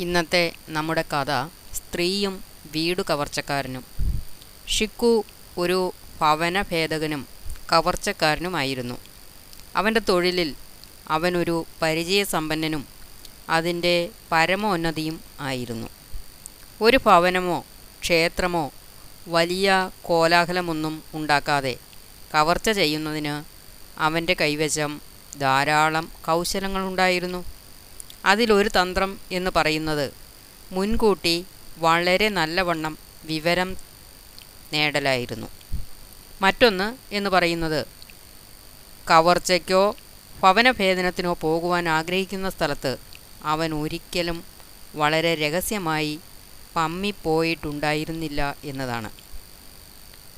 ഇന്നത്തെ നമ്മുടെ കഥ സ്ത്രീയും വീടു കവർച്ചക്കാരനും. ഷിക്കു ഒരു ഭവന ഭേദകനും കവർച്ചക്കാരനുമായിരുന്നു. അവന്റെ തൊഴിലിൽ അവനൊരു പരിചയസമ്പന്നനും അതിന്റെ പരമോന്നതിയും ആയിരുന്നു. ഒരു ഭവനമോ ക്ഷേത്രമോ വലിയ കോലാഹലമൊന്നും ഉണ്ടാക്കാതെ കവർച്ച ചെയ്യുന്നതിന് അവന്റെ കൈവശം ധാരാളം കൗശലങ്ങളുണ്ടായിരുന്നു. അതിലൊരു തന്ത്രം എന്ന് പറയുന്നത് മുൻകൂട്ടി വളരെ നല്ലവണ്ണം വിവരം നേടലായിരുന്നു. മറ്റൊന്ന് എന്ന് പറയുന്നത് കവർച്ചയ്ക്കോ ഭവനഭേദനത്തിനോ പോകുവാൻ ആഗ്രഹിക്കുന്ന സ്ഥലത്ത് അവൻ ഒരിക്കലും വളരെ രഹസ്യമായി പമ്മിപ്പോയിട്ടുണ്ടായിരുന്നില്ല എന്നതാണ്.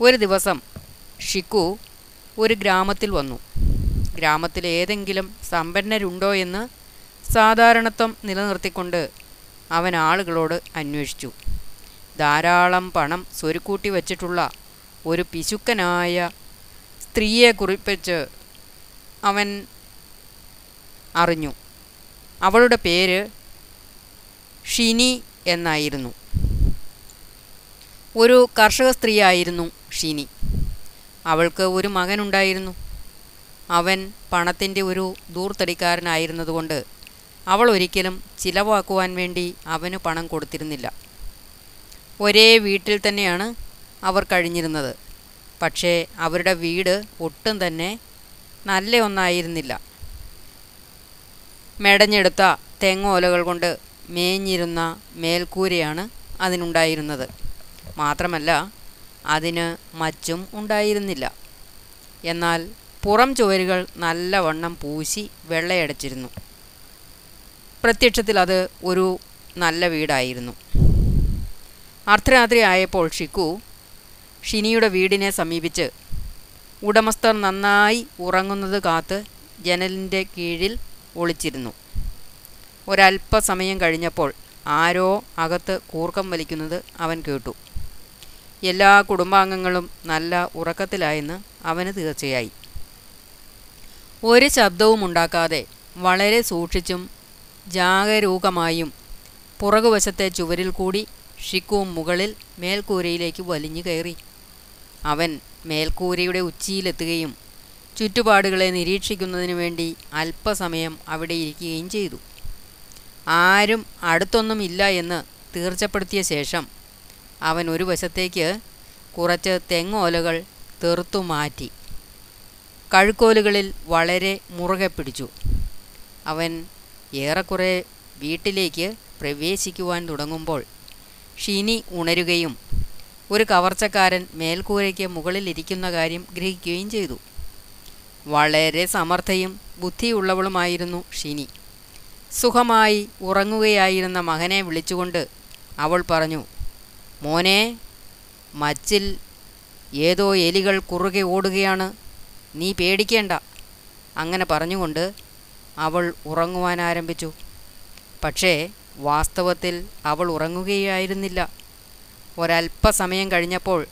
ഒരു ദിവസം ഷിക്കു ഒരു ഗ്രാമത്തിൽ വന്നു. ഗ്രാമത്തിൽ ഏതെങ്കിലും സമ്പന്നരുണ്ടോ എന്ന് സാധാരണത്വം നിലനിർത്തിക്കൊണ്ട് അവൻ ആളുകളോട് അന്വേഷിച്ചു. ധാരാളം പണം സ്വരുക്കൂട്ടി വച്ചിട്ടുള്ള ഒരു പിശുക്കനായ സ്ത്രീയെ കുറിപ്പിച്ച് അവൻ അറിഞ്ഞു. അവളുടെ പേര് ഷിനി എന്നായിരുന്നു. ഒരു കർഷക സ്ത്രീയായിരുന്നു ഷിനി. അവൾക്ക് ഒരു മകനുണ്ടായിരുന്നു. അവൻ പണത്തിന്റെ ഒരു ദൂർത്തടിക്കാരനായിരുന്നതുകൊണ്ട് അവൾ ഒരിക്കലും ചിലവാക്കുവാൻ വേണ്ടി അവന് പണം കൊടുത്തിരുന്നില്ല. ഒരേ വീട്ടിൽ തന്നെയാണ് അവർ കഴിഞ്ഞിരുന്നത്. പക്ഷേ അവരുടെ വീട് ഒട്ടും തന്നെ നല്ല ഒന്നായിരുന്നില്ല. മെടഞ്ഞെടുത്ത തെങ്ങോലകൾ കൊണ്ട് മേഞ്ഞിരുന്ന മേൽക്കൂരയാണ് അതിനുണ്ടായിരുന്നത്. മാത്രമല്ല അതിന് മച്ചും ഉണ്ടായിരുന്നില്ല. എന്നാൽ പുറം ചുവരുകൾ നല്ലവണ്ണം പൂശി വെള്ളയടച്ചിരുന്നു. പ്രത്യക്ഷത്തിൽ അത് ഒരു നല്ല വീടായിരുന്നു. അർദ്ധരാത്രി ആയപ്പോൾ ഷിക്കു ഷിനിയുടെ വീടിനെ സമീപിച്ച് ഉടമസ്ഥർ നന്നായി ഉറങ്ങുന്നത് കാത്ത് ജനലിന്റെ കീഴിൽ ഒളിച്ചിരുന്നു. ഒരല്പസമയം കഴിഞ്ഞപ്പോൾ ആരോ അകത്ത് കൂർക്കം വലിക്കുന്നത് അവൻ കേട്ടു. എല്ലാ കുടുംബാംഗങ്ങളും നല്ല ഉറക്കത്തിലായെന്ന് അവന് തീർച്ചയായി. ഒരു ശബ്ദവും ഉണ്ടാക്കാതെ വളരെ സൂക്ഷിച്ചും ജാഗരൂകമായും പുറകുവശത്തെ ചുവരിൽ കൂടി ഷിക്കുവും മുകളിൽ മേൽക്കൂരയിലേക്ക് വലിഞ്ഞു കയറി. അവൻ മേൽക്കൂരയുടെ ഉച്ചിയിലെത്തുകയും ചുറ്റുപാടുകളെ നിരീക്ഷിക്കുന്നതിനു വേണ്ടി അല്പസമയം അവിടെ ഇരിക്കുകയും ചെയ്തു. ആരും അടുത്തൊന്നുമില്ല എന്ന് തീർച്ചപ്പെടുത്തിയ ശേഷം അവൻ ഒരു വശത്തേക്ക് കുറച്ച് തെങ്ങോലകൾ തെറുത്തു മാറ്റി. കഴുക്കോലുകളിൽ വളരെ മുറുകെ പിടിച്ചു. അവൻ ഏറെക്കുറെ വീട്ടിലേക്ക് പ്രവേശിക്കുവാൻ തുടങ്ങുമ്പോൾ ഷിനി ഉണരുകയും ഒരു കവർച്ചക്കാരൻ മേൽക്കൂരയ്ക്ക് മുകളിലിരിക്കുന്ന കാര്യം ഗ്രഹിക്കുകയും ചെയ്തു. വളരെ സമർത്ഥയും ബുദ്ധിയുള്ളവളുമായിരുന്നു ഷിനി. സുഖമായി ഉറങ്ങുകയായിരുന്ന മകനെ വിളിച്ചുകൊണ്ട് അവൾ പറഞ്ഞു മോനെ മച്ചിൽ ഏതോ എലികൾ കുറുകെ ഓടുകയാണ്. നീ പേടിക്കേണ്ട അങ്ങനെ പറഞ്ഞുകൊണ്ട് അവൾ ഉറങ്ങുവാൻ ആരംഭിച്ചു പക്ഷേ വാസ്തവത്തിൽ അവൾ ഉറങ്ങുകയായിരുന്നില്ല. ഒരല്പസമയം കഴിഞ്ഞപ്പോൾ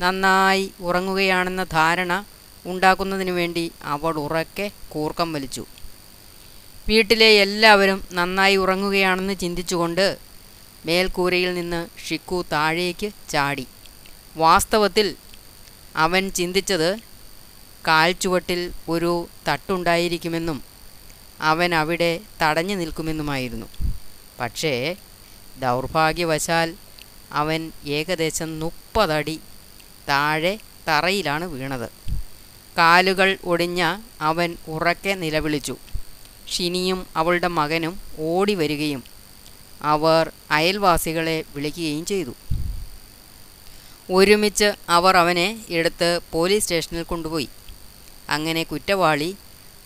നന്നായി ഉറങ്ങുകയാണെന്ന ധാരണ ഉണ്ടാക്കുന്നതിനു വേണ്ടി അവൾ ഉറക്കെ കൂർക്കം വലിച്ചു. വീട്ടിലെ എല്ലാവരും നന്നായി ഉറങ്ങുകയാണെന്ന് ചിന്തിച്ചുകൊണ്ട് മേൽക്കൂരയിൽ നിന്ന് ഷിക്കു താഴേക്ക് ചാടി. വാസ്തവത്തിൽ അവൻ ചിന്തിച്ചത് കാൽച്ചുവട്ടിൽ ഒരു തട്ടുണ്ടായിരിക്കുമെന്നും അവൻ അവിടെ തടഞ്ഞു നിൽക്കുമെന്നുമായിരുന്നു. പക്ഷേ ദൗർഭാഗ്യവശാൽ അവൻ ഏകദേശം മുപ്പതടി താഴെ തറയിലാണ് വീണത്. കാലുകൾ ഒടിഞ്ഞ അവൻ ഉറക്കെ നിലവിളിച്ചു. ഷിനിയും അവളുടെ മകനും ഓടി വരികയും അവർ അയൽവാസികളെ വിളിക്കുകയും ചെയ്തു. ഒരുമിച്ച് അവർ അവനെ എടുത്ത് പോലീസ് സ്റ്റേഷനിൽ കൊണ്ടുപോയി. അങ്ങനെ കുറ്റവാളി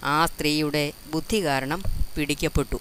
ആ സ്ത്രീയുടെ ബുദ്ധി കാരണം പിടിക്കപ്പെട്ടു.